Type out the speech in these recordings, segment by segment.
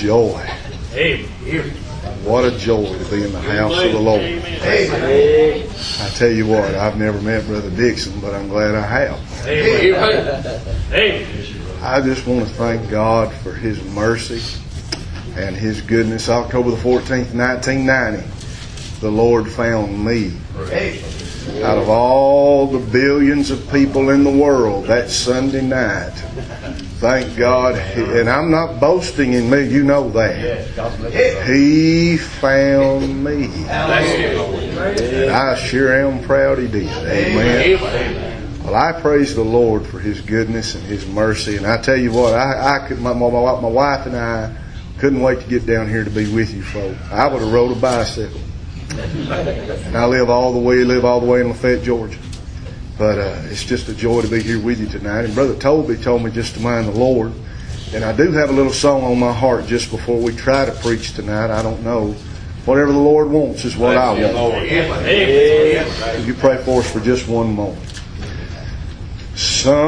joy. Amen. What a joy to be in the house of the Lord. I tell you what, I've never met Brother Dixon, but I'm glad I have. Amen. Amen. I just want to thank God for His mercy and His goodness. October the 14th, 1990, the Lord found me. Out of all the billions of people in the world that Sunday night, thank God, and I'm not boasting in me, you know that. He found me. And I sure am proud He did. Amen. Well, I praise the Lord for His goodness and His mercy. And I tell you what, I, I could, my, my, my wife and I couldn't wait to get down here to be with you folk. I would have rode a bicycle. And I live all the way, live all the way in Lafayette, Georgia. But uh, it's just a joy to be here with you tonight. And Brother Toby told me just to mind the Lord. And I do have a little song on my heart just before we try to preach tonight. I don't know. Whatever the Lord wants is what I want. Would you pray for us for just one moment? Sometimes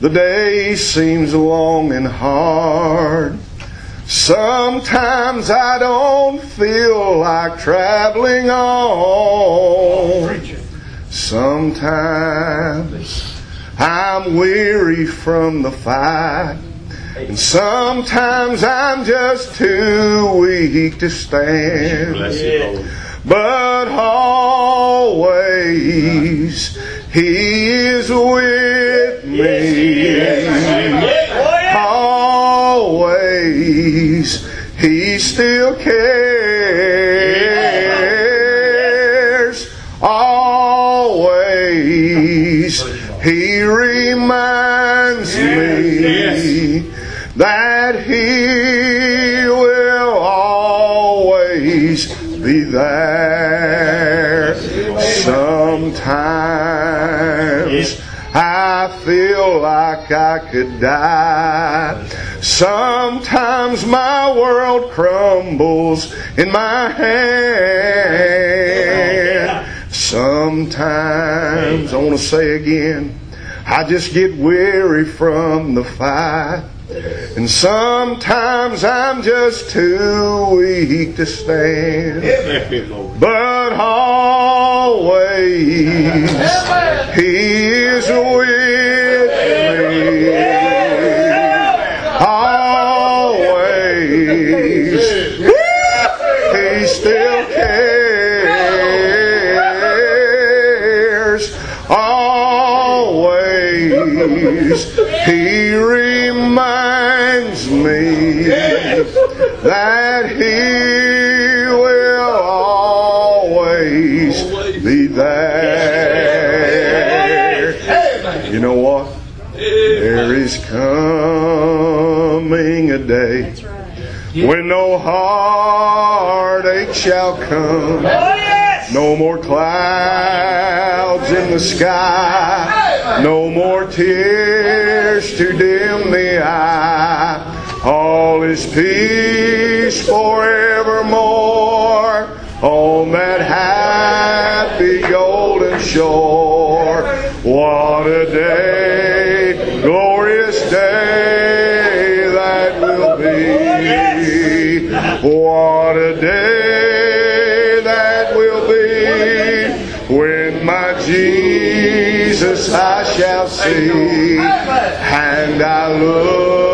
the day seems long and hard. Sometimes I don't feel like traveling on. Sometimes I'm weary from the fight. And sometimes I'm just too weak to stand. But always He is with Sometimes I feel like I could die. Sometimes my world crumbles in my hand. Sometimes, I want to say again, I just get weary from the fight. And sometimes I'm just too weak to stand. But always He is with that He will always be there. You know what? There is coming a day when no heartache shall come. No more clouds in the sky. No more tears to dim the eye. All is peace forevermore on that happy golden shore. What a day, glorious day that will be. What a day that will be when my Jesus I shall see and I look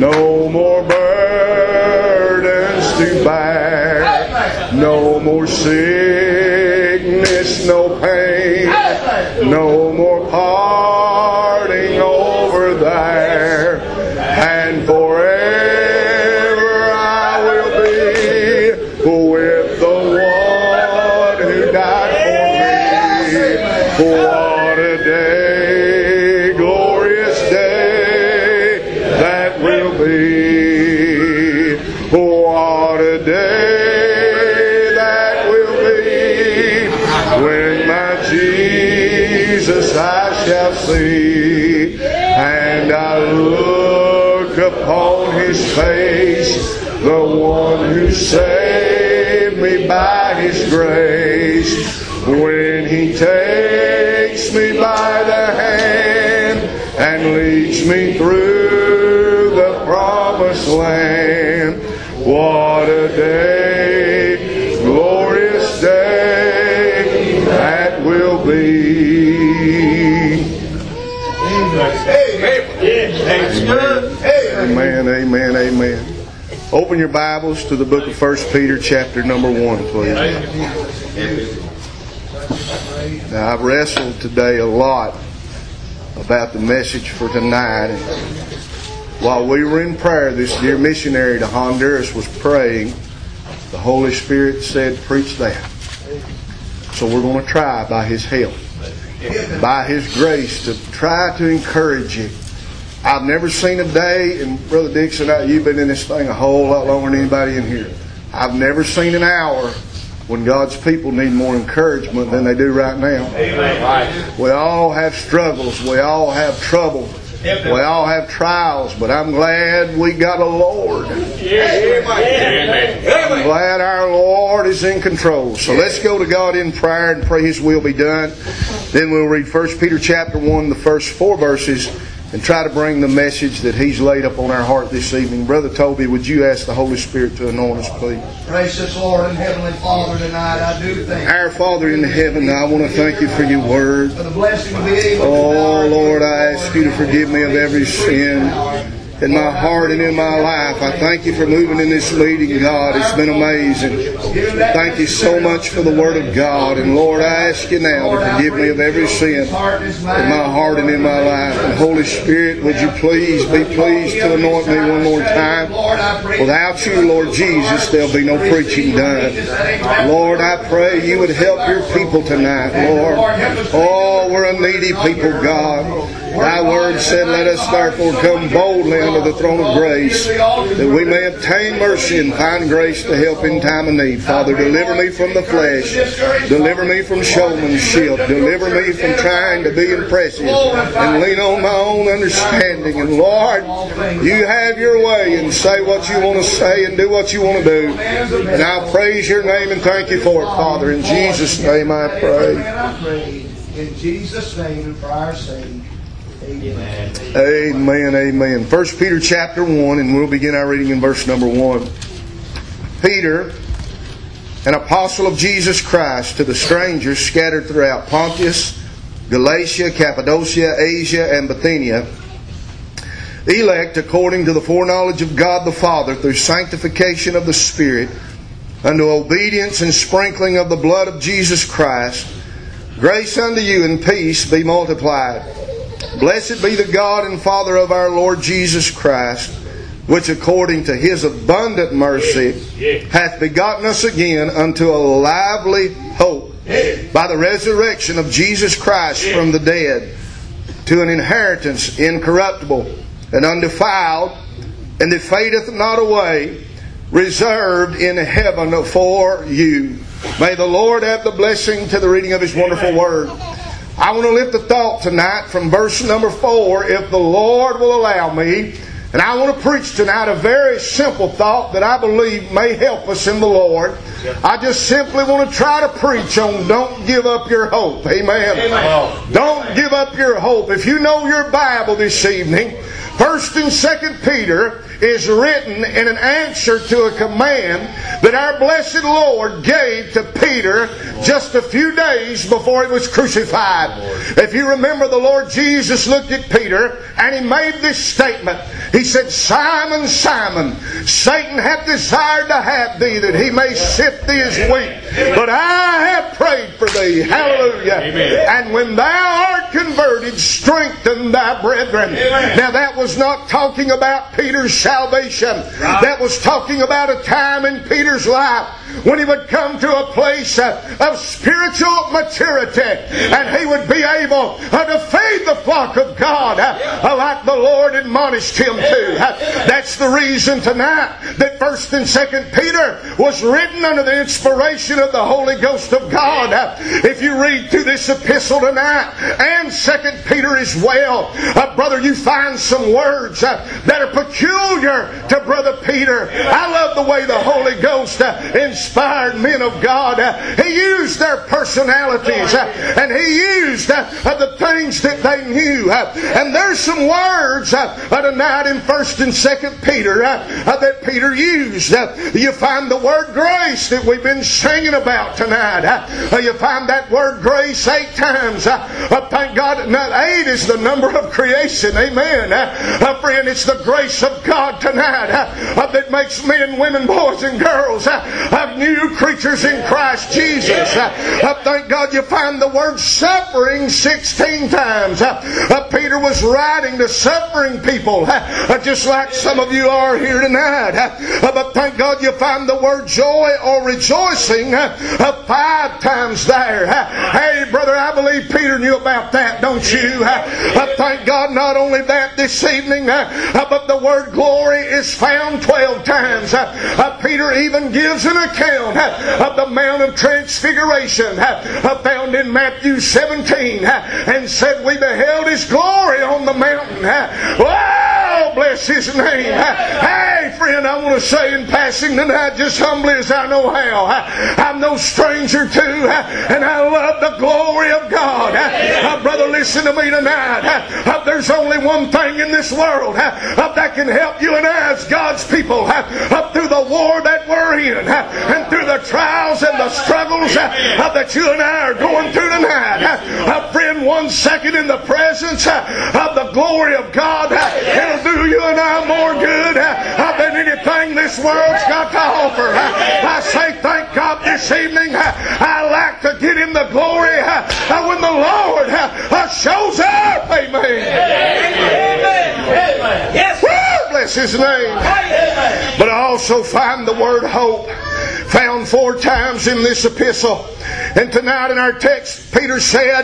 No more burdens to bear, no more sickness, no pain, no more parting upon his face, the one who saved me by his grace. When he takes me by the hand and leads me through the promised land. What a day, glorious day that will be. Amen, amen, amen. Open your Bibles to the book of 1 Peter, chapter number 1, please. Now, I've wrestled today a lot about the message for tonight. While we were in prayer, this dear missionary to Honduras was praying. The Holy Spirit said, Preach that. So we're going to try by His help, by His grace, to try to encourage you. I've never seen a day, and Brother Dixon, you've been in this thing a whole lot longer than anybody in here. I've never seen an hour when God's people need more encouragement than they do right now. Amen. We all have struggles. We all have trouble. We all have trials, but I'm glad we got a Lord. I'm glad our Lord is in control. So let's go to God in prayer and pray His will be done. Then we'll read 1 Peter chapter 1, the first four verses, and try to bring the message that He's laid up on our heart this evening. Brother Toby, would you ask the Holy Spirit to anoint us, please? Gracious Lord and Heavenly Father, tonight I do thank Our Father in heaven, I want to thank you for your word. for the blessing be able Oh, Lord, I ask you to forgive me of every sin in my heart and in my life. I thank you for moving in this meeting, God. It's been amazing. Thank you so much for the Word of God. And Lord, I ask you now to forgive me of every sin in my heart and in my life. And Holy Spirit, would you please be pleased to anoint me one more time? Without you, Lord Jesus, there'll be no preaching done. Lord, I pray you would help your people tonight, Lord. Oh, we're a needy people, God. Thy word said, Let us therefore come boldly unto the throne of grace, that we may obtain mercy and find grace to help in time of need. Father, deliver me from the flesh. Deliver me from showmanship. Deliver me from trying to be impressive and lean on my own understanding. And Lord, you have your way and say what you want to say and do what you want to do. And I'll praise your name and thank you for it, Father. In Jesus' name I pray. I pray in Jesus' name and for our sake. Amen. Amen, amen. First Peter chapter 1, and we'll begin our reading in verse number 1. Peter, an apostle of Jesus Christ, to the strangers scattered throughout Pontus, Galatia, Cappadocia, Asia, and Bithynia, elect according to the foreknowledge of God the Father through sanctification of the Spirit, unto obedience and sprinkling of the blood of Jesus Christ, grace unto you and peace be multiplied. Blessed be the God and Father of our Lord Jesus Christ, which according to his abundant mercy hath begotten us again unto a lively hope by the resurrection of Jesus Christ from the dead, to an inheritance incorruptible and undefiled, and that fadeth not away, reserved in heaven for you. May the Lord add the blessing to the reading of his wonderful word. I want to lift a thought tonight from verse number four, if the Lord will allow me. And I want to preach tonight a very simple thought that I believe may help us in the Lord. I just simply want to try to preach on don't give up your hope. Amen. Don't give up your hope. If you know your Bible this evening, First and Second Peter is written in an answer to a command that our blessed Lord gave to Peter just a few days before he was crucified. If you remember, the Lord Jesus looked at Peter and he made this statement. He said, Simon, Simon, Satan hath desired to have thee that he may sift thee as wheat. But I have prayed for thee. Hallelujah. And when thou art converted, strengthen thy brethren. Now that was not talking about Peter's salvation. That was talking about a time in Peter's life when he would come to a place of spiritual maturity and he would be able to feed the flock of God like the Lord admonished him to. That's the reason tonight that 1st and 2nd Peter was written under the inspiration of the Holy Ghost of God. If you read through this epistle tonight and 2nd Peter as well, uh, brother, you find some words uh, that are peculiar to Brother Peter. I love the way the Holy Ghost uh, inspired men of God. Uh, he used their personalities uh, and he used uh, the things that they knew. and there's some words tonight in 1st and 2nd Peter that Peter used. you find the word grace that we've been singing about tonight. you find that word grace eight times. thank God, eight is the number of creation. Amen. Uh, friend, it's the grace of God tonight uh, that makes men, women, boys, and girls uh, new creatures in Christ Jesus. Uh, uh, thank God you find the word suffering 16 times. Uh, uh Peter was writing to suffering people, uh, uh, just like some of you are here tonight. but thank God you find the word joy or rejoicing five times there. hey, brother, I believe Peter knew about that, don't you? thank God not only that this evening, but the word glory is found 12 times. Peter even gives an account of the Mount of Transfiguration uh, found in Matthew 17 uh, and said, We beheld His glory on the mountain. Uh, Oh, bless His name. Hey, friend, I want to say in passing tonight, just humbly as I know how, I'm no stranger to, and I love the glory of God. Uh, brother, listen to me tonight. Uh, there's only one thing in this world uh, that can help you and as God's people up through the war that we're in and through the trials and the struggles that you and I are going through tonight. Friend, one second in the presence of the glory of God, it'll do you and I more good uh, than anything this world's got to offer. Uh, I say thank God this evening. Uh, I like to get him the glory when the Lord shows up. Amen. Amen. Yes. Woo, bless his name. But I also find the word hope found four times in this epistle. And tonight in our text, Peter said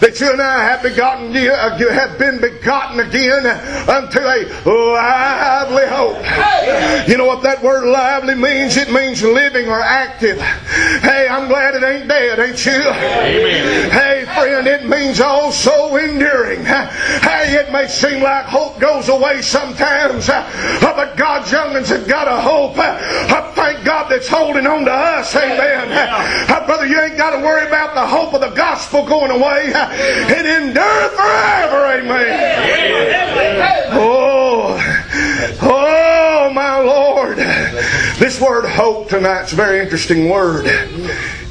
that you and I have begotten, uh, you have been begotten again unto a lively hope. You know what that word lively means? It means living or active. Hey, I'm glad it ain't dead, ain't you? Amen. Hey, friend, it means also enduring. Hey, it may seem like hope goes away sometimes, but God's young'uns have got a hope. I Thank God that's holding on to us. Amen. Yeah. Brother, you ain't got to worry about the hope of the gospel going away. It endures forever. Amen. Oh, oh, my Lord. This word hope tonight's a very interesting word.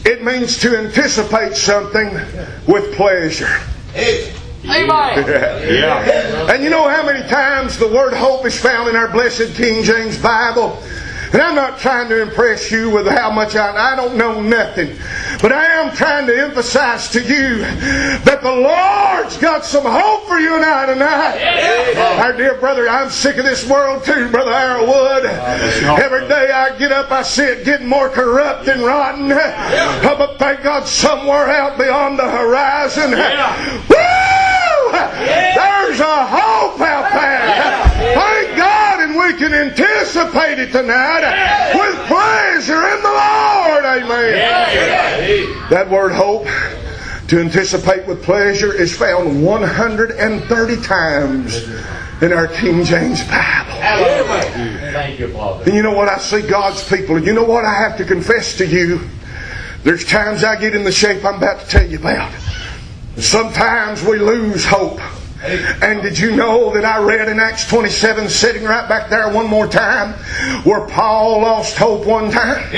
It means to anticipate something with pleasure. Amen. yeah. And you know how many times the word hope is found in our blessed King James Bible? And I'm not trying to impress you with how much I, I don't know nothing. But I am trying to emphasize to you that the Lord's got some hope for you and I tonight. Yeah. Our dear brother, I'm sick of this world too, Brother Arrowwood. Every day I get up, I see it getting more corrupt and rotten. Yeah. Oh, but thank God somewhere out beyond the horizon. Yeah. Woo! There's a hope out there. Thank God we can anticipate it tonight with pleasure in the Lord. Amen. That word hope to anticipate with pleasure is found 130 times in our King James Bible. Thank you, Father. And you know what? I see God's people. And you know what? I have to confess to you. There's times I get in the shape I'm about to tell you about. Sometimes we lose hope. And did you know that I read in Acts 27, sitting right back there one more time, where Paul lost hope one time?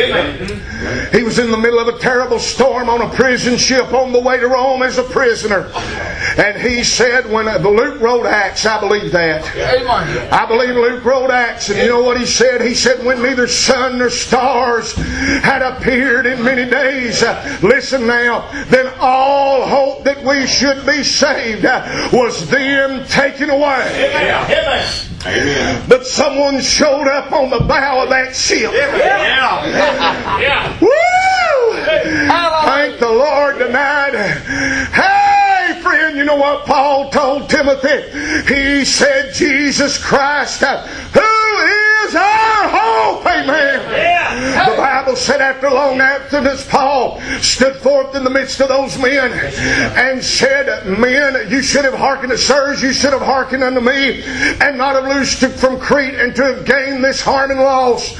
He was in the middle of a terrible storm on a prison ship on the way to Rome as a prisoner. And he said, when uh, Luke wrote Acts, I believe that. I believe Luke wrote Acts, and you know what he said? He said, when neither sun nor stars had appeared in many days, uh, listen now, then all hope that we should be saved uh, was them taken away. Amen. Amen. But someone showed up on the bow of that ship. Yeah. Yeah. Woo! Thank the Lord tonight. Hey, friend, you know what Paul told Timothy? He said, Jesus Christ, uh, who is our hope. Amen. Yeah. The Bible said after long abstinence, Paul stood forth in the midst of those men and said, Men, you should have hearkened to sirs, you should have hearkened unto me, and not have loosed from Crete and to have gained this harm and loss.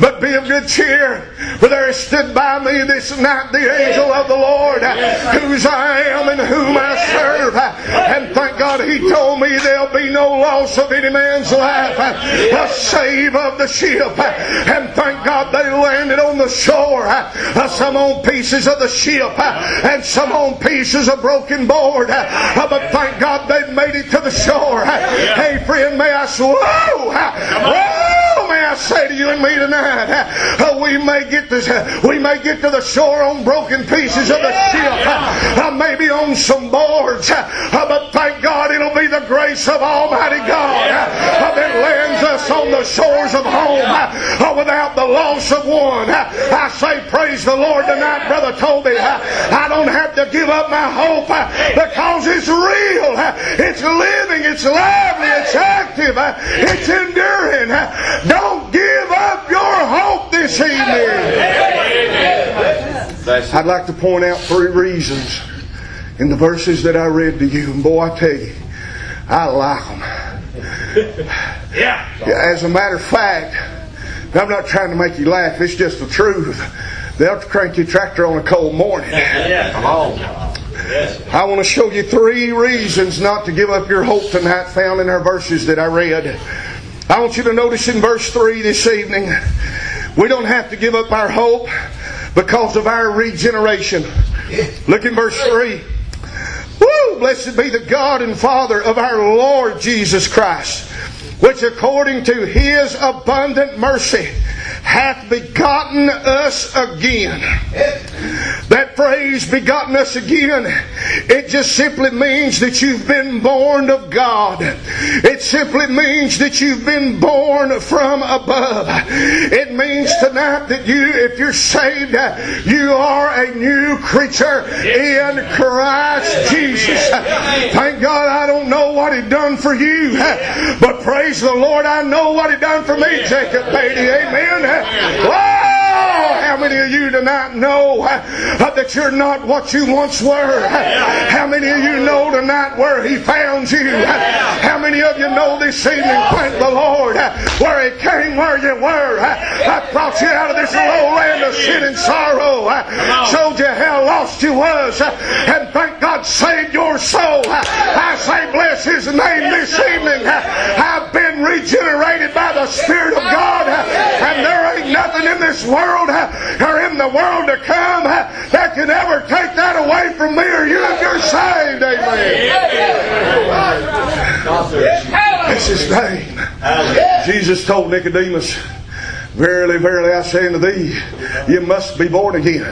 But be of good cheer, for there stood by me this night the angel of the Lord, whose I am and whom I serve. And thank God he told me there'll be no loss of any man's life, save of the ship. And thank God they landed on the shore, some on pieces of the ship, and some on pieces of broken board. But thank God they made it to the shore. Hey, friend, may I whoa, may I say to you and me tonight, we may get to we may get to the shore on broken pieces of the ship, maybe on some boards, but thank God it'll be the grace of Almighty God that lands us on the shores of home uh, without the loss of one. Uh, I say, praise the Lord tonight, Brother Toby. Uh, I don't have to give up my hope because it's real, it's living, it's lively, it's active, it's enduring. Don't give up your hope this evening. I'd like to point out three reasons in the verses that I read to you. And boy, I tell you, I like them. Yeah. As a matter of fact, I'm not trying to make you laugh, it's just the truth. They'll crank your tractor on a cold morning. Yeah. Come on. I want to show you three reasons not to give up your hope tonight, found in our verses that I read. I want you to notice in verse 3 this evening, we don't have to give up our hope because of our regeneration. Look in verse 3. Blessed be the God and Father of our Lord Jesus Christ, which according to his abundant mercy hath begotten us again. That phrase, begotten us again, it just simply means that you've been born of God. It simply means that you've been born from above. It means tonight that you, if you're saved, you are a new creature in Christ Jesus. Thank God I don't know what He done for you, but praise the Lord, I know what He done for me, Jacob Beatty. Amen. Wow! How many of you tonight know uh, that you're not what you once were? How many of you know tonight where He found you? How many of you know this evening, thank the Lord, where He came where you were? I brought you out of this low land of sin and sorrow, showed you how lost you was, and thank God saved your soul. I say bless His name this evening. I've been regenerated by the Spirit of God, and there ain't nothing in this world or in the world to come that can ever take that away from me or you if you're saved. Amen. That's his name. Jesus told Nicodemus, Verily, verily, I say unto thee, you must be born again.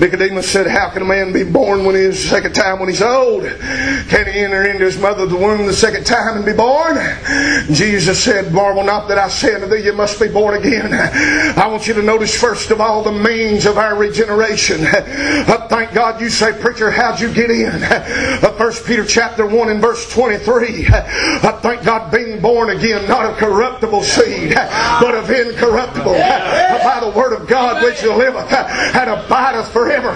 Nicodemus said, How can a man be born when he is the second time when he's old? Can he enter into his mother's womb the second time and be born? Jesus said, Marvel not that I say unto thee, you must be born again. I want you to notice first of all the means of our regeneration. Uh, thank God you say, Preacher, how'd you get in? Uh, First Peter chapter 1 and verse 23. Uh, thank God being born again, not of corruptible seed, but of incorruptible by the word of God which liveth and abideth forever.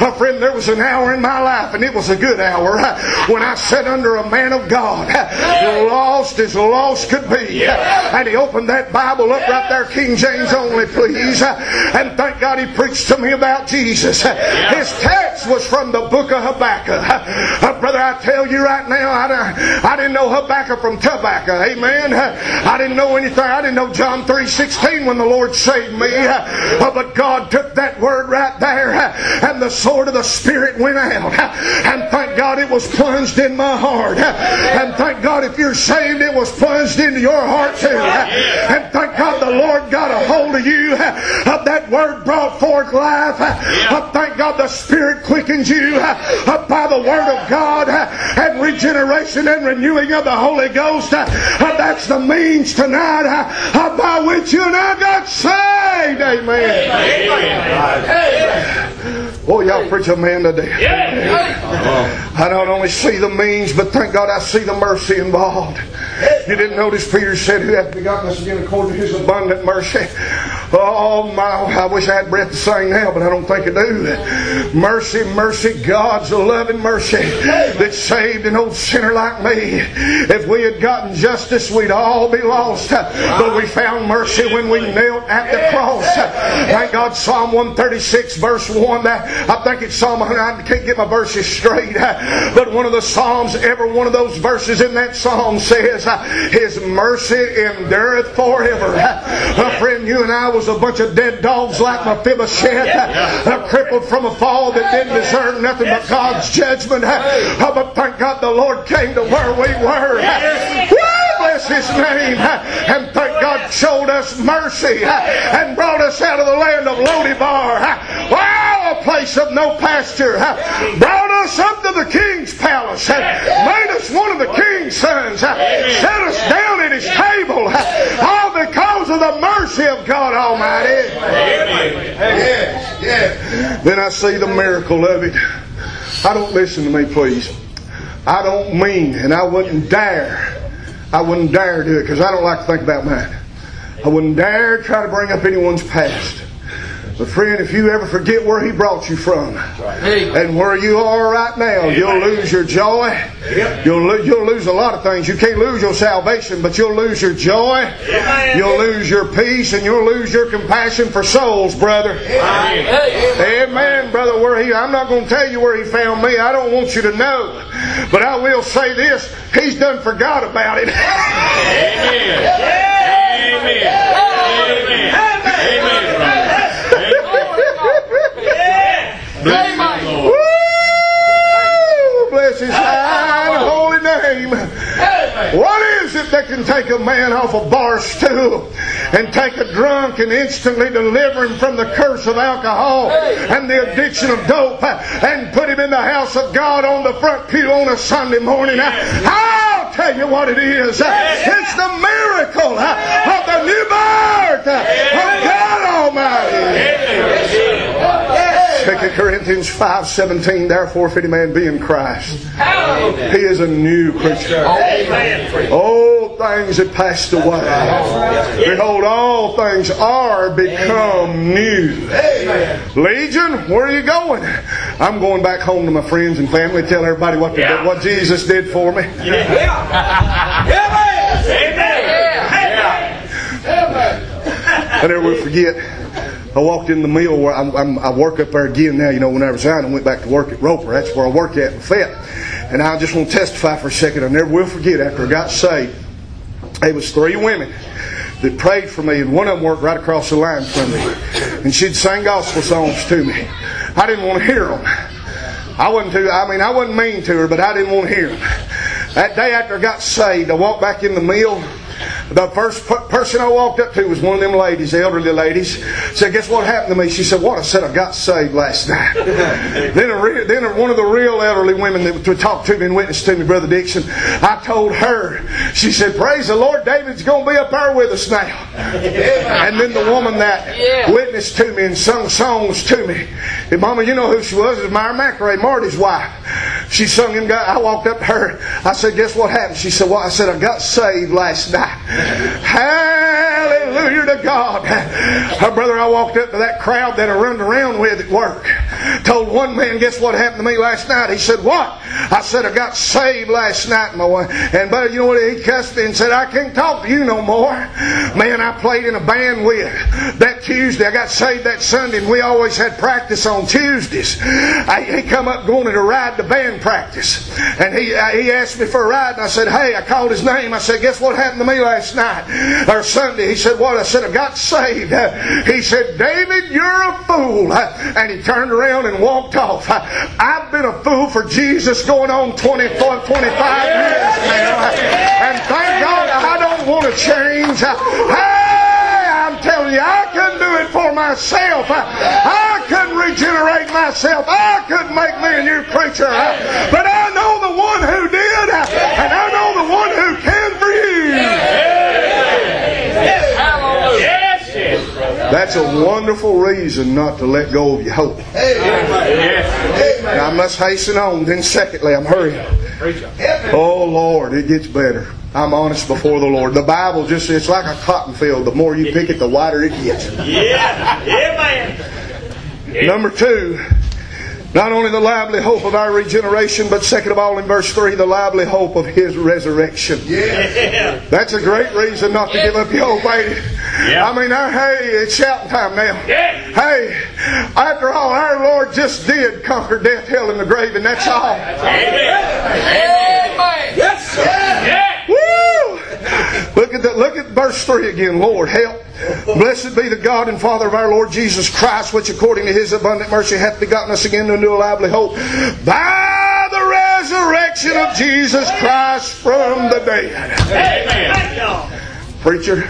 My friend, there was an hour in my life, and it was a good hour, when I sat under a man of God, lost as lost could be. And he opened that Bible up right there, King James only, please. And thank God he preached to me about Jesus. His text was from the book of Habakkuk. Brother, I tell you right now, I, didn't know Habakkuk from tobacco. Amen. I didn't know anything. I didn't know John 3 16 when the Lord saved me. Uh, but God took that word right there uh, and the sword of the Spirit went out. Uh, and thank God it was plunged in my heart. And thank God if you're saved, it was plunged into your heart too. And thank God the Lord got a hold of you. That word brought forth life. Thank God the Spirit quickens you by the word of God and regeneration and renewing of the Holy Ghost. That's the means tonight by which you and I got saved. Amen. Amen. Oh, y'all preach a man today. I don't only see the means, but thank God I see the mercy involved. You didn't notice Peter said, Who hath begotten us again according to his abundant mercy? Oh my, I wish I had breath to sing now, but I don't think I do. Mercy, mercy, God's loving mercy that saved an old sinner like me. If we had gotten justice, we'd all be lost. But we found mercy when we knelt at the cross. Thank God, Psalm 136, verse 1. I think it's Psalm 100. I can't get my verses straight. But one of the Psalms, every one of those verses in that Psalm says, His mercy endureth forever. Friend, you and I was a bunch of dead dogs like Mephibosheth, uh, crippled from a fall that didn't deserve nothing but God's judgment. Uh, but thank God the Lord came to where we were. bless His name. And thank God showed us mercy and brought us out of the land of Lodebar. Wow, a place of no pasture. Brought us up to the king's palace. Made us one of the king's sons. Set us down at his table. All because of the mercy of God Almighty. Yes, yes. Then I see the miracle of it. I don't listen to me, please. I don't mean, and I wouldn't dare I wouldn't dare do it because I don't like to think about mine. I wouldn't dare try to bring up anyone's past. But friend, if you ever forget where He brought you from and where you are right now, you'll lose your joy. You'll, lo- you'll lose a lot of things. You can't lose your salvation, but you'll lose your joy. You'll lose your peace and you'll lose your compassion for souls, brother. Amen, brother. Where he, I'm not going to tell you where He found me. I don't want you to know. But I will say this. He's done forgot about it. Amen. Amen. Amen. Amen. Bless Woo! Bless his high and holy name. What is it that can take a man off a bar stool and take a drunk and instantly deliver him from the curse of alcohol and the addiction of dope and put him in the house of God on the front pew on a Sunday morning? I'll tell you what it is. It's the miracle of the new birth of God Almighty. 2 Corinthians 5.17, Therefore, if any man be in Christ, he is a new creature. All things have passed away. Behold, all things are become new. Legion, where are you going? I'm going back home to my friends and family, tell everybody what, the, what Jesus did for me. I never will forget. I walked in the mill where I'm, I'm, i work up there again now. You know, when I resigned, I went back to work at Roper. That's where I work at in Fayette. And I just want to testify for a second. I never will forget after I got saved, it was three women that prayed for me, and one of them worked right across the line from me. And she'd sing gospel songs to me. I didn't want to hear them. I wasn't too, I mean, I wasn't mean to her, but I didn't want to hear them. That day after I got saved, I walked back in the mill the first person I walked up to was one of them ladies, elderly ladies. Said, "Guess what happened to me?" She said, "What?" I said, "I got saved last night." then, a re- then one of the real elderly women that talked to me and witnessed to me, Brother Dixon, I told her. She said, "Praise the Lord, David's going to be up there with us now." and then the woman that yeah. witnessed to me and sung songs to me, and Mama, you know who she was? It was Myra McRae, Marty's wife. She sung him. I walked up to her. I said, "Guess what happened?" She said, "Well," I said, "I got saved last night." Hallelujah to God. Her brother, I walked up to that crowd that I run around with at work. Told one man, guess what happened to me last night? He said, What? I said, I got saved last night, my wife. And but you know what? He cussed me and said, I can't talk to you no more. Man, I played in a band with that Tuesday. I got saved that Sunday, and we always had practice on Tuesdays. I, he come up going to ride the band practice, and he uh, he asked me for a ride, and I said, Hey, I called his name. I said, Guess what happened to me last night or Sunday? He said, What? I said, I got saved. He said, David, you're a fool. And he turned around and walked off. I've been a fool for Jesus going on 24, 25 years now. And thank God I don't want to change. Hey, I'm telling you, I couldn't do it for myself. I couldn't regenerate myself. I couldn't make me a new creature. But I know the one who did, and I know the one who can for you. That's a wonderful reason not to let go of your hope. Now I must hasten on. Then, secondly, I'm hurrying. Oh Lord, it gets better. I'm honest before the Lord. The Bible just, it's like a cotton field. The more you pick it, the wider it gets. Yeah. Yeah, man. Number two, not only the lively hope of our regeneration, but second of all, in verse 3, the lively hope of His resurrection. Yeah. That's a great reason not to give up your hope, ain't it? Yeah. I mean, uh, hey, it's shouting time now. Yeah. Hey, after all, our Lord just did conquer death, hell, and the grave, and that's all. Amen. Yes, sir. Yeah. Woo! Look at the, look at verse three again. Lord, help. Blessed be the God and Father of our Lord Jesus Christ, which according to His abundant mercy hath begotten us again to a new lively hope by the resurrection of Jesus Christ from the dead. Amen. Preacher,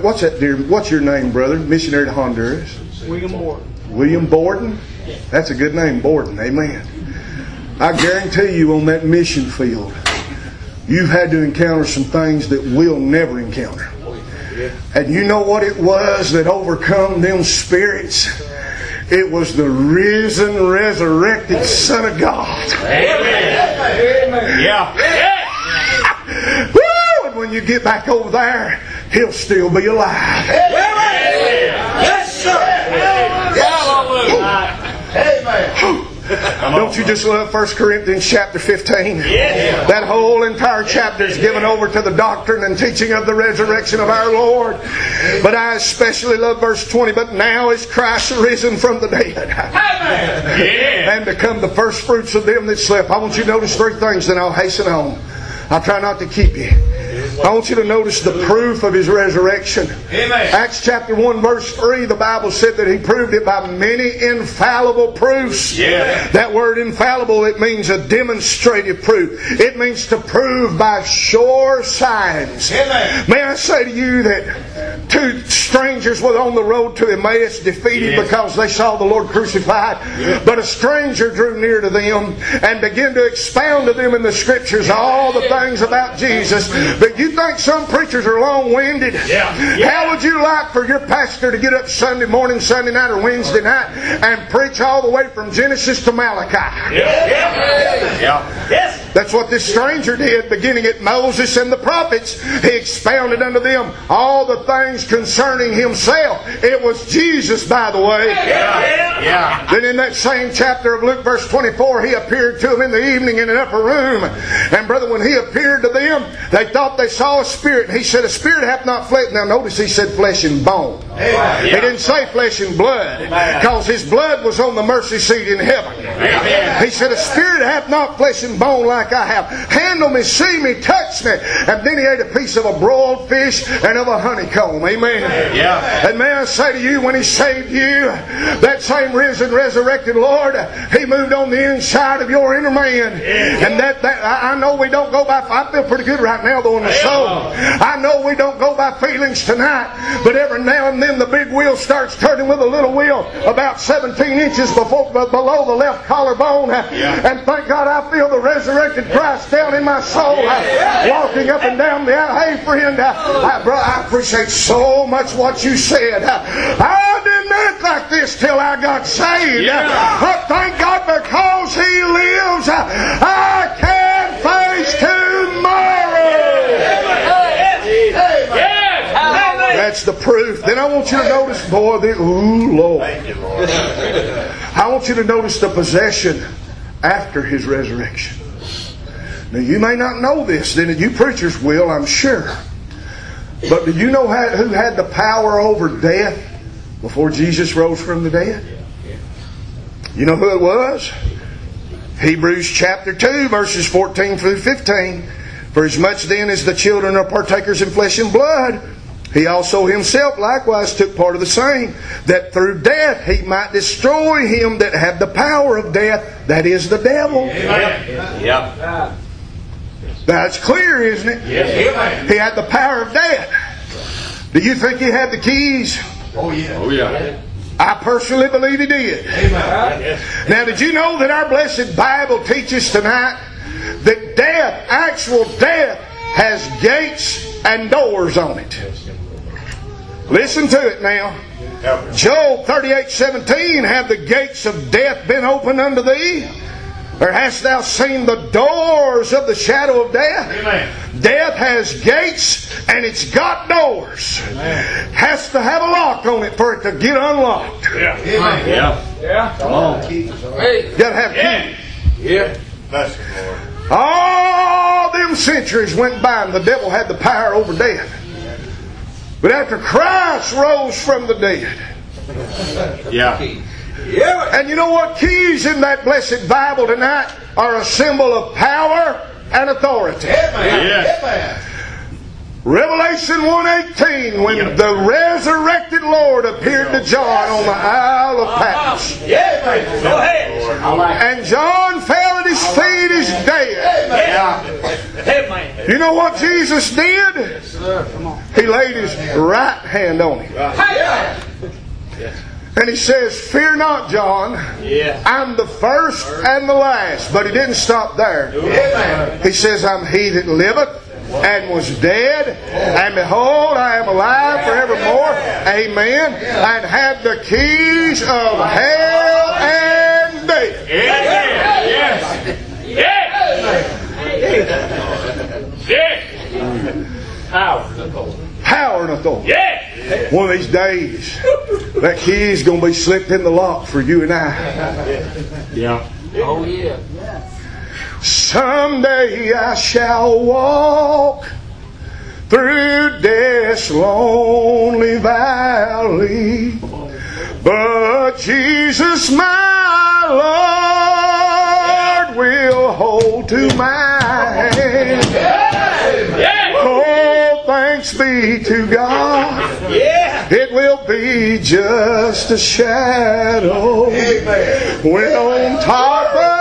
what's that, dear? What's your name, brother? Missionary to Honduras. William Borden. William Borden? That's a good name, Borden. Amen. I guarantee you on that mission field, you've had to encounter some things that we'll never encounter. And you know what it was that overcome them spirits? It was the risen, resurrected Son of God. Yeah. Woo! And when you get back over there, he'll still be alive. Yes, sir. Amen. Don't you just love 1 Corinthians chapter 15? Yeah. That whole entire chapter is given over to the doctrine and teaching of the resurrection of our Lord. But I especially love verse 20. But now is Christ risen from the dead Yeah. and become the first fruits of them that slept. I want you to notice three things, then I'll hasten on. I'll try not to keep you. I want you to notice the proof of his resurrection. Amen. Acts chapter 1, verse 3, the Bible said that he proved it by many infallible proofs. Yeah. That word infallible, it means a demonstrative proof. It means to prove by sure signs. Amen. May I say to you that two strangers were on the road to Emmaus defeated Yes. because they saw the Lord crucified. But a stranger drew near to them and began to expound to them in the scriptures all the things about Jesus. But you think some preachers are long winded? Yeah. Yeah. How would you like for your pastor to get up Sunday morning, Sunday night, or Wednesday night and preach all the way from Genesis to Malachi? Yeah. Yeah. Yes. That's what this stranger did, beginning at Moses and the prophets. He expounded unto them all the things concerning himself. It was Jesus, by the way. Yeah. Yeah. Then in that same chapter of Luke, verse 24, he appeared to them in the evening in an upper room. And brother, when he appeared to them, they thought they saw a spirit. He said, A spirit hath not flesh. Now notice he said flesh and bone. He didn't say flesh and blood, because his blood was on the mercy seat in heaven. He said, A spirit hath not flesh and bone like I have. Handle me, see me, touch me. And then he ate a piece of a broiled fish and of a honeycomb. Amen. Yeah. And may I say to you, when He saved you, that same risen, resurrected Lord, He moved on the inside of your inner man. And that, that I know we don't go by, I feel pretty good right now though in the soul. I know we don't go by feelings tonight, but every now and then the big wheel starts turning with a little wheel about 17 inches before, below the left collarbone. And thank God I feel the resurrected Christ down in my soul, walking up and down the aisle. Hey friend, I, bro, I appreciate so much what you said. I didn't act like this till I got saved. Yeah. But thank God because He lives, I can face tomorrow. That's the proof. Then I want you to notice, boy, the, ooh, Lord. I want you to notice the possession after his resurrection. Now, you may not know this, then you preachers will, I'm sure. But do you know who had the power over death before Jesus rose from the dead? You know who it was? Hebrews chapter 2, verses 14 through 15. For as much then as the children are partakers in flesh and blood, he also himself likewise took part of the same, that through death he might destroy him that had the power of death, that is the devil. Yeah. That's clear, isn't it? Yes. He had the power of death. Do you think he had the keys? Oh yeah. Oh, I personally believe he did. Now, did you know that our blessed Bible teaches tonight that death, actual death, has gates and doors on it? Listen to it now. Job 38 17, have the gates of death been opened unto thee? Or hast thou seen the doors of the shadow of death? Amen. Death has gates and it's got doors. Amen. Has to have a lock on it for it to get unlocked. Yeah. Amen. Yeah. Yeah. Come on. Hey. Gotta have yeah. keys. Yeah. Bless you, Lord. All them centuries went by and the devil had the power over death. But after Christ rose from the dead. Yeah. Yeah. And you know what? Keys in that blessed Bible tonight are a symbol of power and authority. Yes. Revelation 1.18 when yep. the resurrected Lord appeared to John on the Isle of Patmos. Yeah, Go ahead. And John fell at his feet as dead. You know what Jesus did? He laid his right hand on him. And he says, Fear not, John. Yeah. I'm the first and the last. But he didn't stop there. He says, I'm he that liveth and was dead, and behold, I am alive forevermore. Amen. And have the keys of hell and death. Yes. Yes. Yes. Power power and authority. Yeah. One of these days, that key is going to be slipped in the lock for you and I. Yeah. Oh, yeah. Someday I shall walk through this lonely valley, but Jesus, my Lord, will hold to my hand. Oh, thanks be to God. It will be just a shadow. When on top of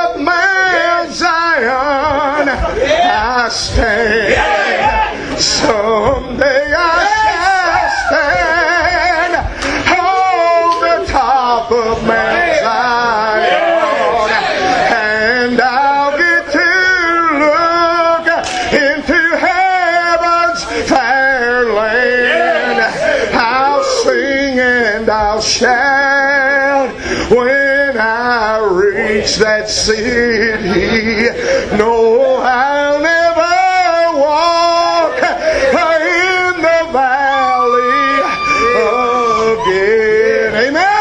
I stand. Someday I shall stand on the top of Mount Zion. And I'll get to look into heaven's fair land. I'll sing and I'll shout when I reach that city. No, I'll never walk in the valley again. Amen.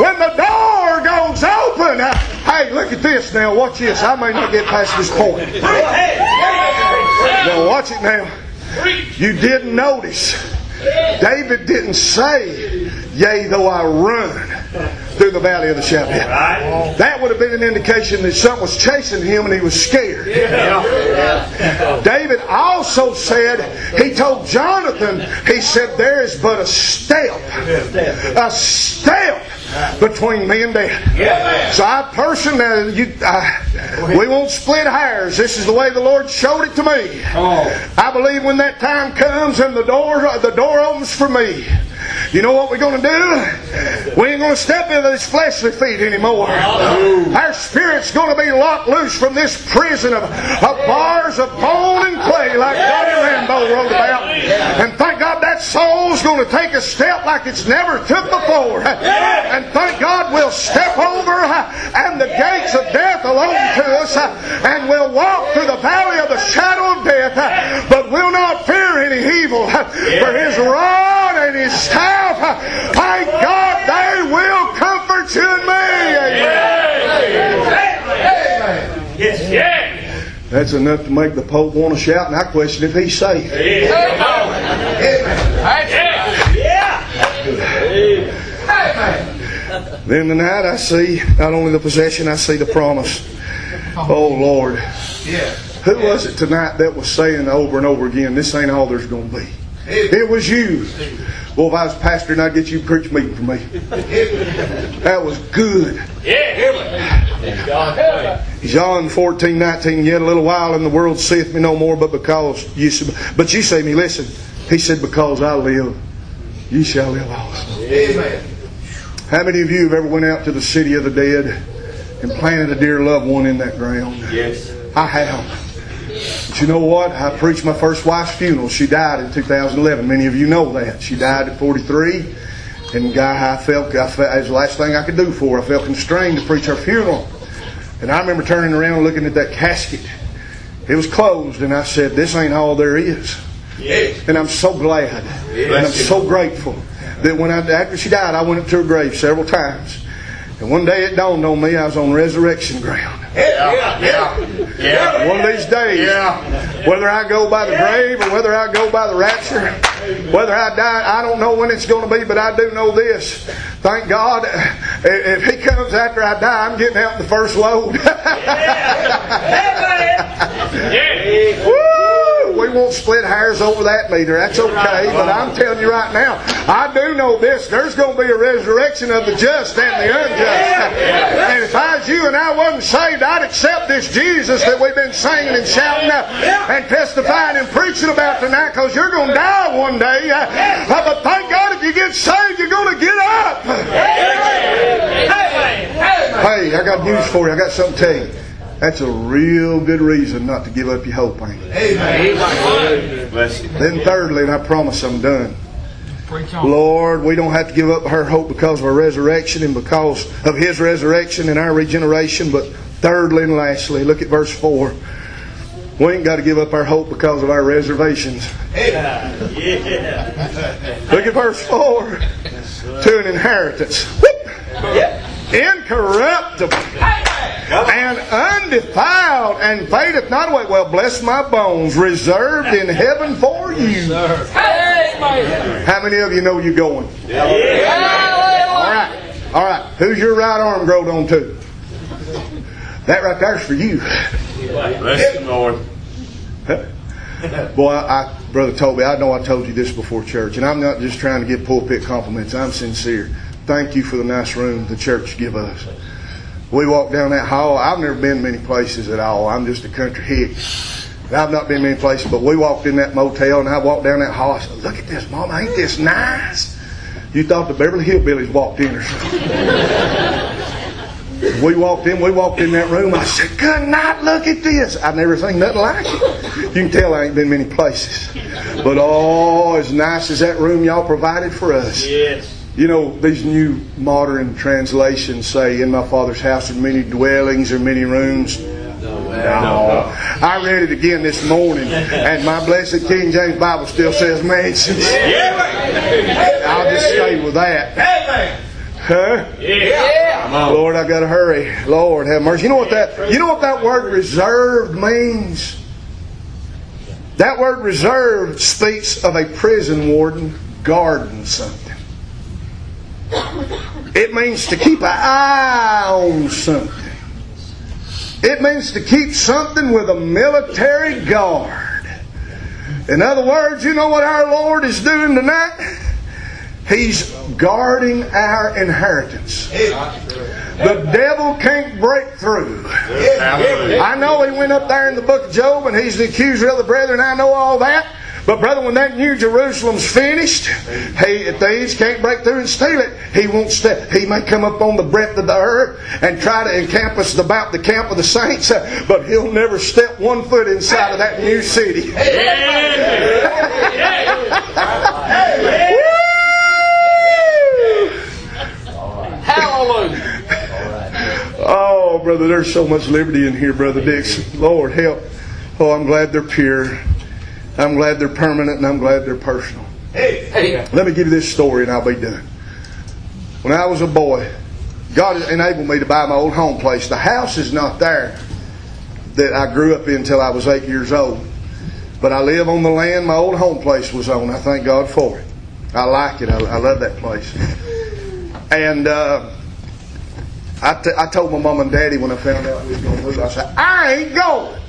When the door goes open, hey, look at this now. Watch this. I may not get past this point. Now, watch it now. You didn't notice. David didn't say, Yea, though I run through the valley of the shadow of death. That would have been an indication that something was chasing him and he was scared. David also said, he told Jonathan, he said, There is but a step, a step between me and death. So I personally, you, I, we won't split hairs. This is the way the Lord showed it to me. I believe when that time comes and the door, the door opens for me, you know what we're going to do? We ain't going to step into this fleshly feet anymore. Our spirit's going to be locked loose from this prison of, of bars of bone and clay, like Johnny Rambo wrote about. And thank God that soul's going to take a step like it's never took before. And thank God we'll step over and the gates of death will open to us and we'll walk through the valley of the shadow of death, but we'll not fear any evil. For His rod and His staff, thank God they will comfort you and me. Amen. Yes, yes. That's enough to make the Pope want to shout, and I question if he's safe. Then tonight I see not only the possession, I see the promise. Oh Lord. Who was it tonight that was saying over and over again, this ain't all there's going to be? It was you. Well, if I was pastor, and I'd get you to preach meeting for me. That was good. Yeah, John 14, 19, yet a little while and the world seeth me no more, but because you but you say me, listen. He said, Because I live, you shall live also. Amen. How many of you have ever went out to the city of the dead and planted a dear loved one in that ground? Yes. I have. But you know what? I preached my first wife's funeral. She died in 2011. Many of you know that. She died at 43. And guy, I felt, I felt it was the last thing I could do for her. I felt constrained to preach her funeral. And I remember turning around and looking at that casket. It was closed, and I said, This ain't all there is. And I'm so glad. And I'm so grateful that when I, after she died, I went up to her grave several times. And one day it dawned on me I was on resurrection ground. Yeah, yeah, yeah. One of these days, Yeah. whether I go by the grave or whether I go by the rapture, whether I die, I don't know when it's going to be, but I do know this. Thank God, if He comes after I die, I'm getting out in the first load. Yeah. Woo! We won't split hairs over that meter. That's okay. But I'm telling you right now, I do know this. There's going to be a resurrection of the just and the unjust. And if I was you and I wasn't saved, I'd accept this Jesus that we've been singing and shouting and testifying and preaching about tonight because you're going to die one day. Uh, uh, but thank God if you get saved, you're going to get up. Hey, I got news for you. I got something to tell you. That's a real good reason not to give up your hope, ain't it? Bless you. Then thirdly, and I promise I'm done. Lord, we don't have to give up our hope because of our resurrection and because of His resurrection and our regeneration. But thirdly and lastly, look at verse 4. We ain't got to give up our hope because of our reservations. Yeah. Look at verse 4. To an inheritance. Incorruptible and undefiled and fadeth not away. Well, bless my bones, reserved in heaven for you. How many of you know you're going? All right. All right. Who's your right arm growed on to? That right there's for you. Bless you, Lord. Boy, I, Brother Toby, I know I told you this before church, and I'm not just trying to get pulpit compliments. I'm sincere. Thank you for the nice room the church give us. We walked down that hall. I've never been many places at all. I'm just a country hick. I've not been many places, but we walked in that motel and I walked down that hall. I said, Look at this, Mama, ain't this nice? You thought the Beverly Hillbillies walked in or something. We walked in, we walked in that room. I said, Good night, look at this. I've never seen nothing like it. You can tell I ain't been many places. But oh, as nice as that room y'all provided for us. Yes. You know, these new modern translations say, In my Father's house are many dwellings or many rooms. No. I read it again this morning, and my blessed King James Bible still says mansions. I'll just stay with that. Huh? Come on. Lord, I've gotta hurry. Lord, have mercy. You know what that you know what that word reserved means? That word reserved speaks of a prison warden guarding something. It means to keep an eye on something. It means to keep something with a military guard. In other words, you know what our Lord is doing tonight? He's guarding our inheritance. The devil can't break through. I know he went up there in the book of Job and he's the accuser of the brethren. I know all that. But brother, when that New Jerusalem's finished, he, thieves can't break through and steal it. He won't step. He may come up on the breadth of the earth and try to encompass about the camp of the saints, uh, but he'll never step one foot inside of that new city. Hallelujah. Oh, brother, there's so much liberty in here, brother Dixon. Lord, help. Oh, I'm glad they're pure. I'm glad they're permanent, and I'm glad they're personal. Hey, hey. Let me give you this story, and I'll be done. When I was a boy, God enabled me to buy my old home place. The house is not there that I grew up in until I was eight years old. But I live on the land my old home place was on. I thank God for it. I like it. I, I love that place. And uh, I, t- I told my mom and daddy when I found out we was going to move, I said, I ain't going.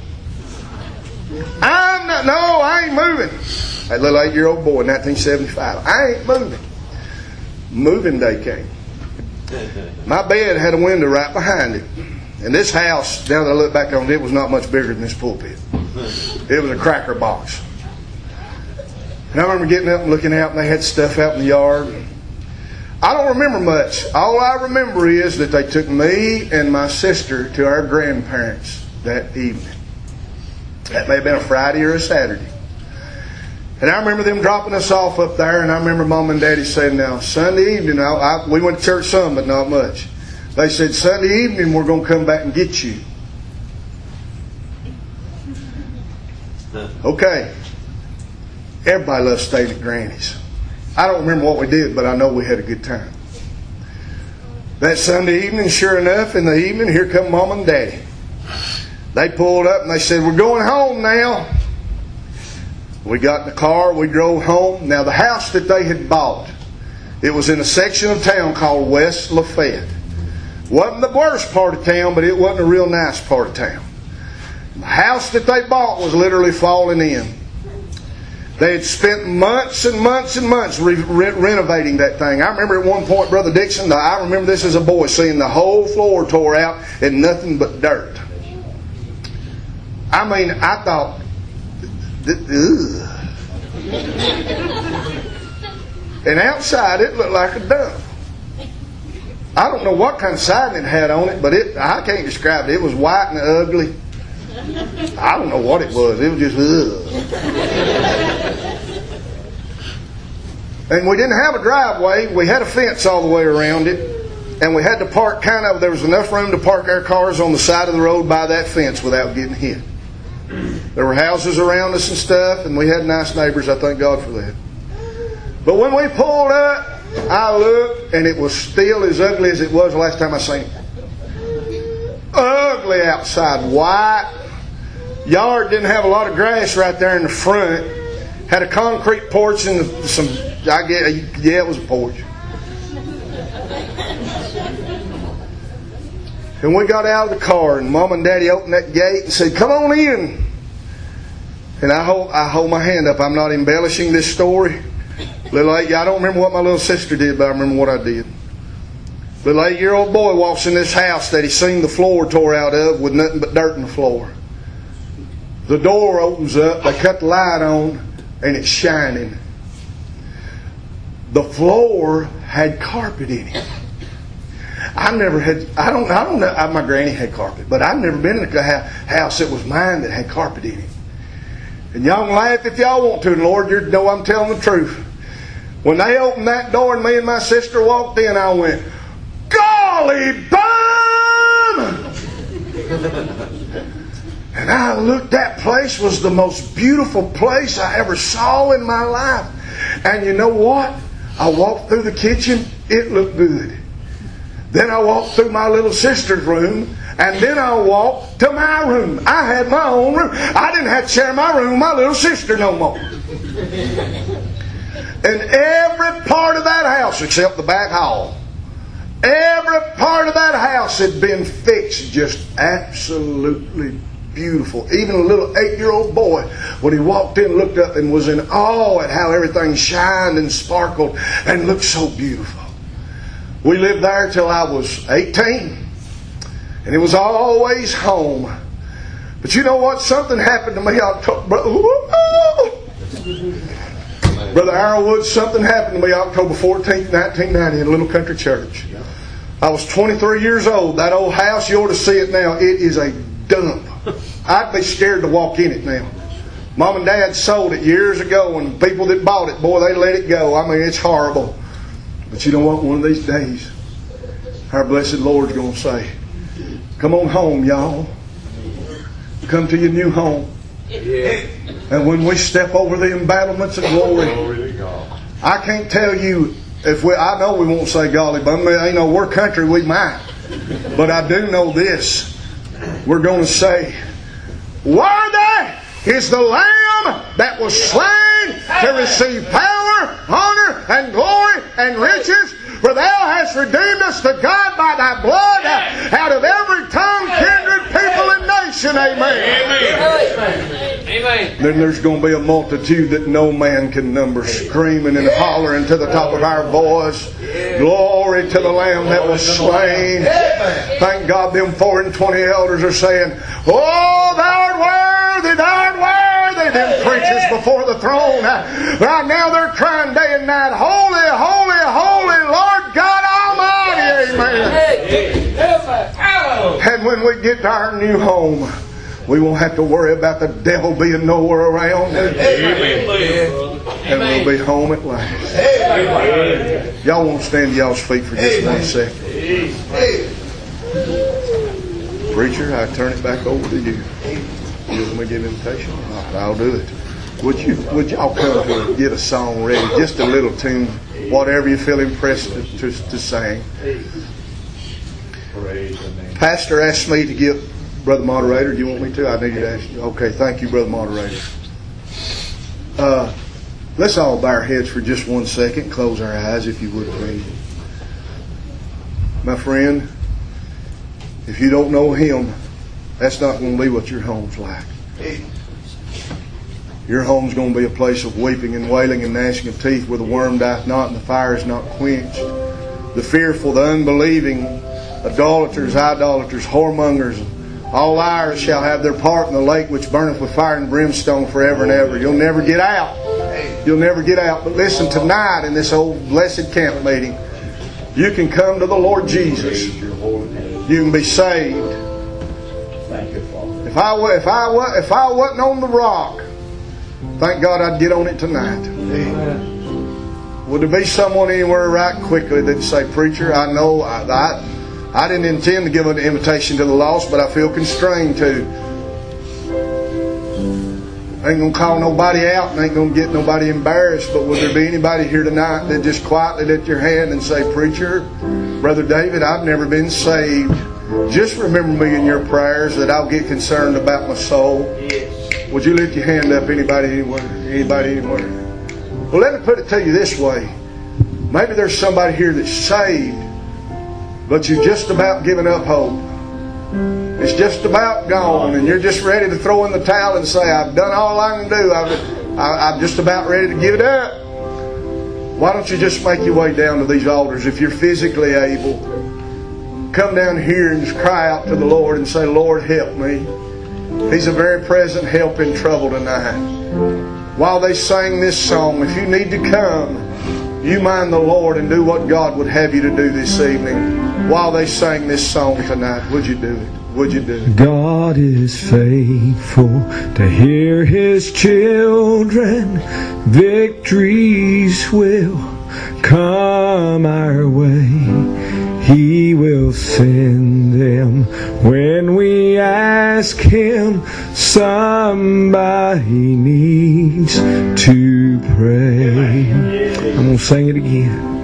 I'm not, no, I ain't moving. That little eight year old boy, 1975, I ain't moving. Moving day came. My bed had a window right behind it. And this house, now that I look back on it, it was not much bigger than this pulpit. It was a cracker box. And I remember getting up and looking out, and they had stuff out in the yard. I don't remember much. All I remember is that they took me and my sister to our grandparents that evening. That may have been a Friday or a Saturday. And I remember them dropping us off up there, and I remember Mom and Daddy saying, "Now Sunday evening, I, I, we went to church some, but not much." They said, "Sunday evening, we're going to come back and get you." Okay. Everybody loves staying at Granny's. I don't remember what we did, but I know we had a good time. That Sunday evening, sure enough, in the evening, here come Mom and Daddy. They pulled up and they said, We're going home now. We got in the car, we drove home. Now, the house that they had bought, it was in a section of town called West Lafayette. Wasn't the worst part of town, but it wasn't a real nice part of town. The house that they bought was literally falling in. They had spent months and months and months re- re- renovating that thing. I remember at one point, Brother Dixon, I remember this as a boy, seeing the whole floor tore out and nothing but dirt. I mean, I thought, ugh. and outside it looked like a dump. I don't know what kind of siding it had on it, but it I can't describe it. It was white and ugly. I don't know what it was. It was just ugh. And we didn't have a driveway. We had a fence all the way around it. And we had to park kind of, there was enough room to park our cars on the side of the road by that fence without getting hit. There were houses around us and stuff, and we had nice neighbors. I thank God for that. But when we pulled up, I looked, and it was still as ugly as it was the last time I seen it. Ugly outside, white. Yard didn't have a lot of grass right there in the front. Had a concrete porch and some, I guess, yeah, it was a porch. And we got out of the car, and Mom and Daddy opened that gate and said, "Come on in." And I hold, I hold my hand up. I'm not embellishing this story. Little eight, I don't remember what my little sister did, but I remember what I did. Little eight-year-old boy walks in this house that he seen the floor tore out of with nothing but dirt in the floor. The door opens up. They cut the light on, and it's shining. The floor had carpet in it. I never had. I don't. I don't know. My granny had carpet, but I've never been in a house that was mine that had carpet in it. And y'all can laugh if y'all want to, and Lord, you know I'm telling the truth. When they opened that door and me and my sister walked in, I went, "Golly bum!" and I looked. That place was the most beautiful place I ever saw in my life. And you know what? I walked through the kitchen. It looked good. Then I walked through my little sister's room, and then I walked to my room. I had my own room. I didn't have to share my room with my little sister no more. And every part of that house, except the back hall, every part of that house had been fixed just absolutely beautiful. Even a little eight year old boy, when he walked in, looked up and was in awe at how everything shined and sparkled and looked so beautiful. We lived there till I was 18. And it was always home. But you know what? Something happened to me. October, Brother Arrowwood, something happened to me October 14th, 1990 in a little country church. I was 23 years old. That old house, you ought to see it now. It is a dump. I'd be scared to walk in it now. Mom and Dad sold it years ago, and people that bought it, boy, they let it go. I mean, it's horrible. But you know what? One of these days, our blessed Lord's going to say, Come on home, y'all. Come to your new home. And when we step over the embattlements of glory, I can't tell you if we, I know we won't say golly bum, you know, we're country, we might. But I do know this. We're going to say, Worthy is the Lamb that was slain to receive power, honor, and glory, and riches. For thou hast redeemed us to God by thy blood out of every tongue, kindred, people, and nation. Amen. Amen. Then there's going to be a multitude that no man can number, screaming and hollering to the top of our voice. Glory to the Lamb that was slain. Thank God them four and twenty elders are saying, Oh, thou art worthy, thou art worthy. They them preachers before the throne. Right now they're crying day and night, Holy, holy, holy Lord God Almighty. Amen. And when we get to our new home, We won't have to worry about the devil being nowhere around. And we'll be home at last. Y'all won't stand to y'all's feet for just one second. Preacher, I turn it back over to you. You me to give invitation? I'll do it. Would you would y'all come to get a song ready? Just a little tune, whatever you feel impressed to, to, to sing. Pastor asked me to give Brother Moderator, do you want me to? I need to ask you. Okay, thank you, Brother Moderator. Uh, let's all bow our heads for just one second. Close our eyes, if you would, please. My friend, if you don't know Him, that's not going to be what your home's like. Your home's going to be a place of weeping and wailing and gnashing of teeth where the worm dieth not and the fire is not quenched. The fearful, the unbelieving, idolaters, idolaters, whoremongers, all liars shall have their part in the lake which burneth with fire and brimstone forever and ever. You'll never get out. You'll never get out. But listen, tonight in this old blessed camp meeting, you can come to the Lord Jesus. You can be saved. If I if I if I wasn't on the rock, thank God I'd get on it tonight. Would there be someone anywhere right quickly that'd say, "Preacher, I know I, I I didn't intend to give an invitation to the lost, but I feel constrained to. I ain't gonna call nobody out and ain't gonna get nobody embarrassed, but would there be anybody here tonight that just quietly lift your hand and say, Preacher, Brother David, I've never been saved. Just remember me in your prayers that I'll get concerned about my soul. Yes. Would you lift your hand up, anybody anywhere? Anybody anywhere? Well, let me put it to you this way. Maybe there's somebody here that's saved but you've just about given up hope. It's just about gone, and you're just ready to throw in the towel and say, I've done all I can do. I've, I, I'm just about ready to give it up. Why don't you just make your way down to these altars if you're physically able? Come down here and just cry out to the Lord and say, Lord, help me. He's a very present help in trouble tonight. While they sang this song, if you need to come, you mind the Lord and do what God would have you to do this evening while they sang this song tonight. Would you do it? Would you do it? God is faithful to hear his children. Victories will come our way. He will send them when we ask Him. Somebody needs to pray. I'm going to sing it again.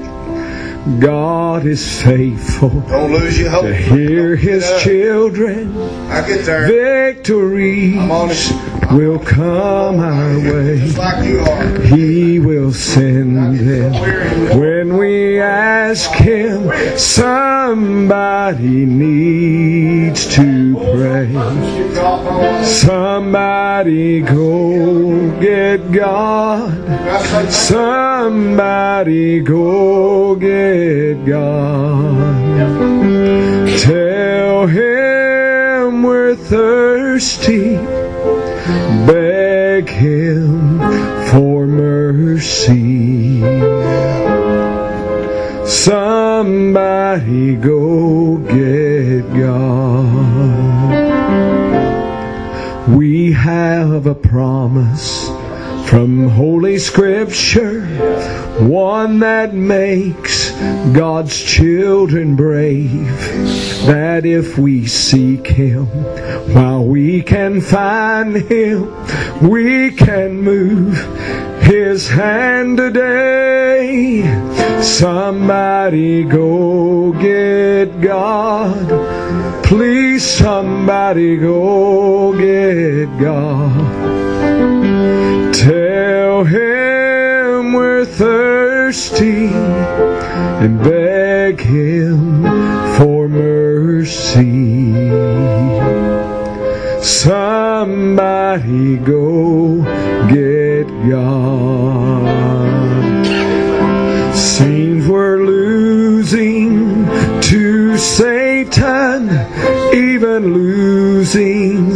God is faithful Don't lose your hope. to hear His children. I get there. Victory I'm on it. will come our way. Like. He will send them when we ask Him. Somebody needs to pray. Somebody go get God. Somebody go get God. Tell Him we're thirsty. Beg Him for mercy. Somebody go get God. We have a promise from Holy Scripture, one that makes God's children brave. That if we seek Him while we can find Him, we can move His hand today. Somebody go get God. Please, somebody go get God. Tell him we're thirsty and beg him for mercy. Somebody go get God. Seems we're losing to Satan, even losing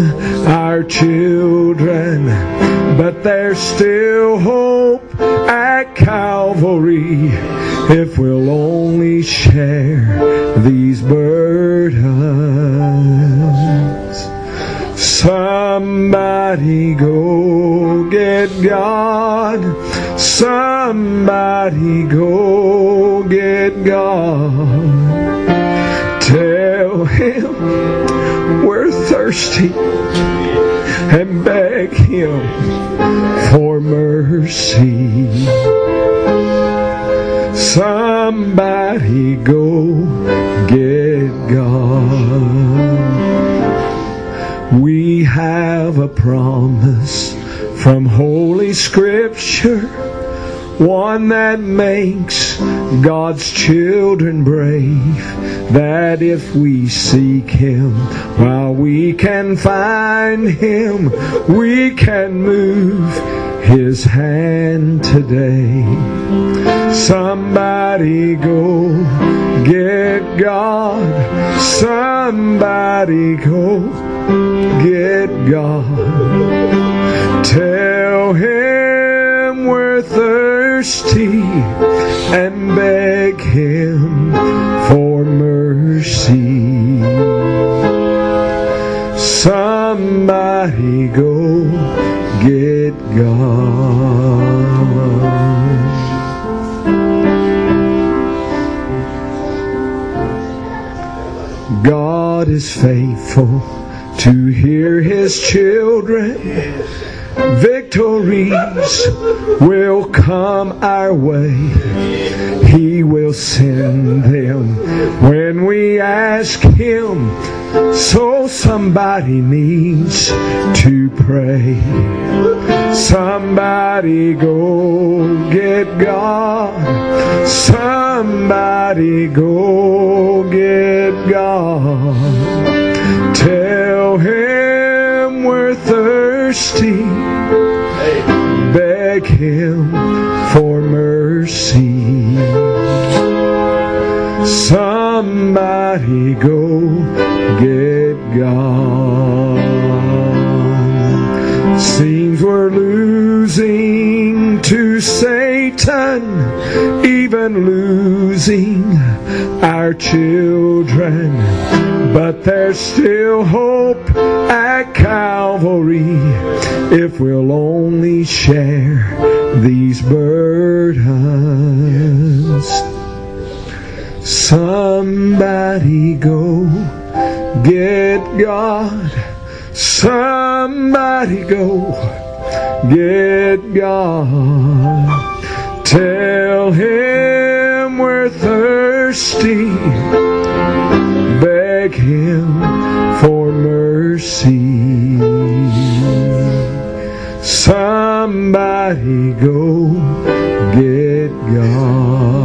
our children. But there's still hope at Calvary if we'll only share these burdens. Somebody go get God. Somebody go get God. Tell him we're thirsty and beg him for mercy. Somebody go get God. We have a promise from Holy Scripture, one that makes God's children brave. That if we seek Him while we can find Him, we can move His hand today. Somebody go get God. Somebody go get God. Tell Him we're thirsty and beg Him for mercy. Somebody go get God. God is faithful to hear His children. Victories will come our way. He will send them when we ask Him. So somebody needs to pray. Somebody go get God. Somebody go get God. Tell Him we're thirsty. Somebody go get God. Seems we're losing to Satan, even losing our children. But there's still hope at Calvary if we'll only share these burdens. Somebody go get God. Somebody go get God. Tell him we're thirsty. Beg him for mercy. Somebody go get God.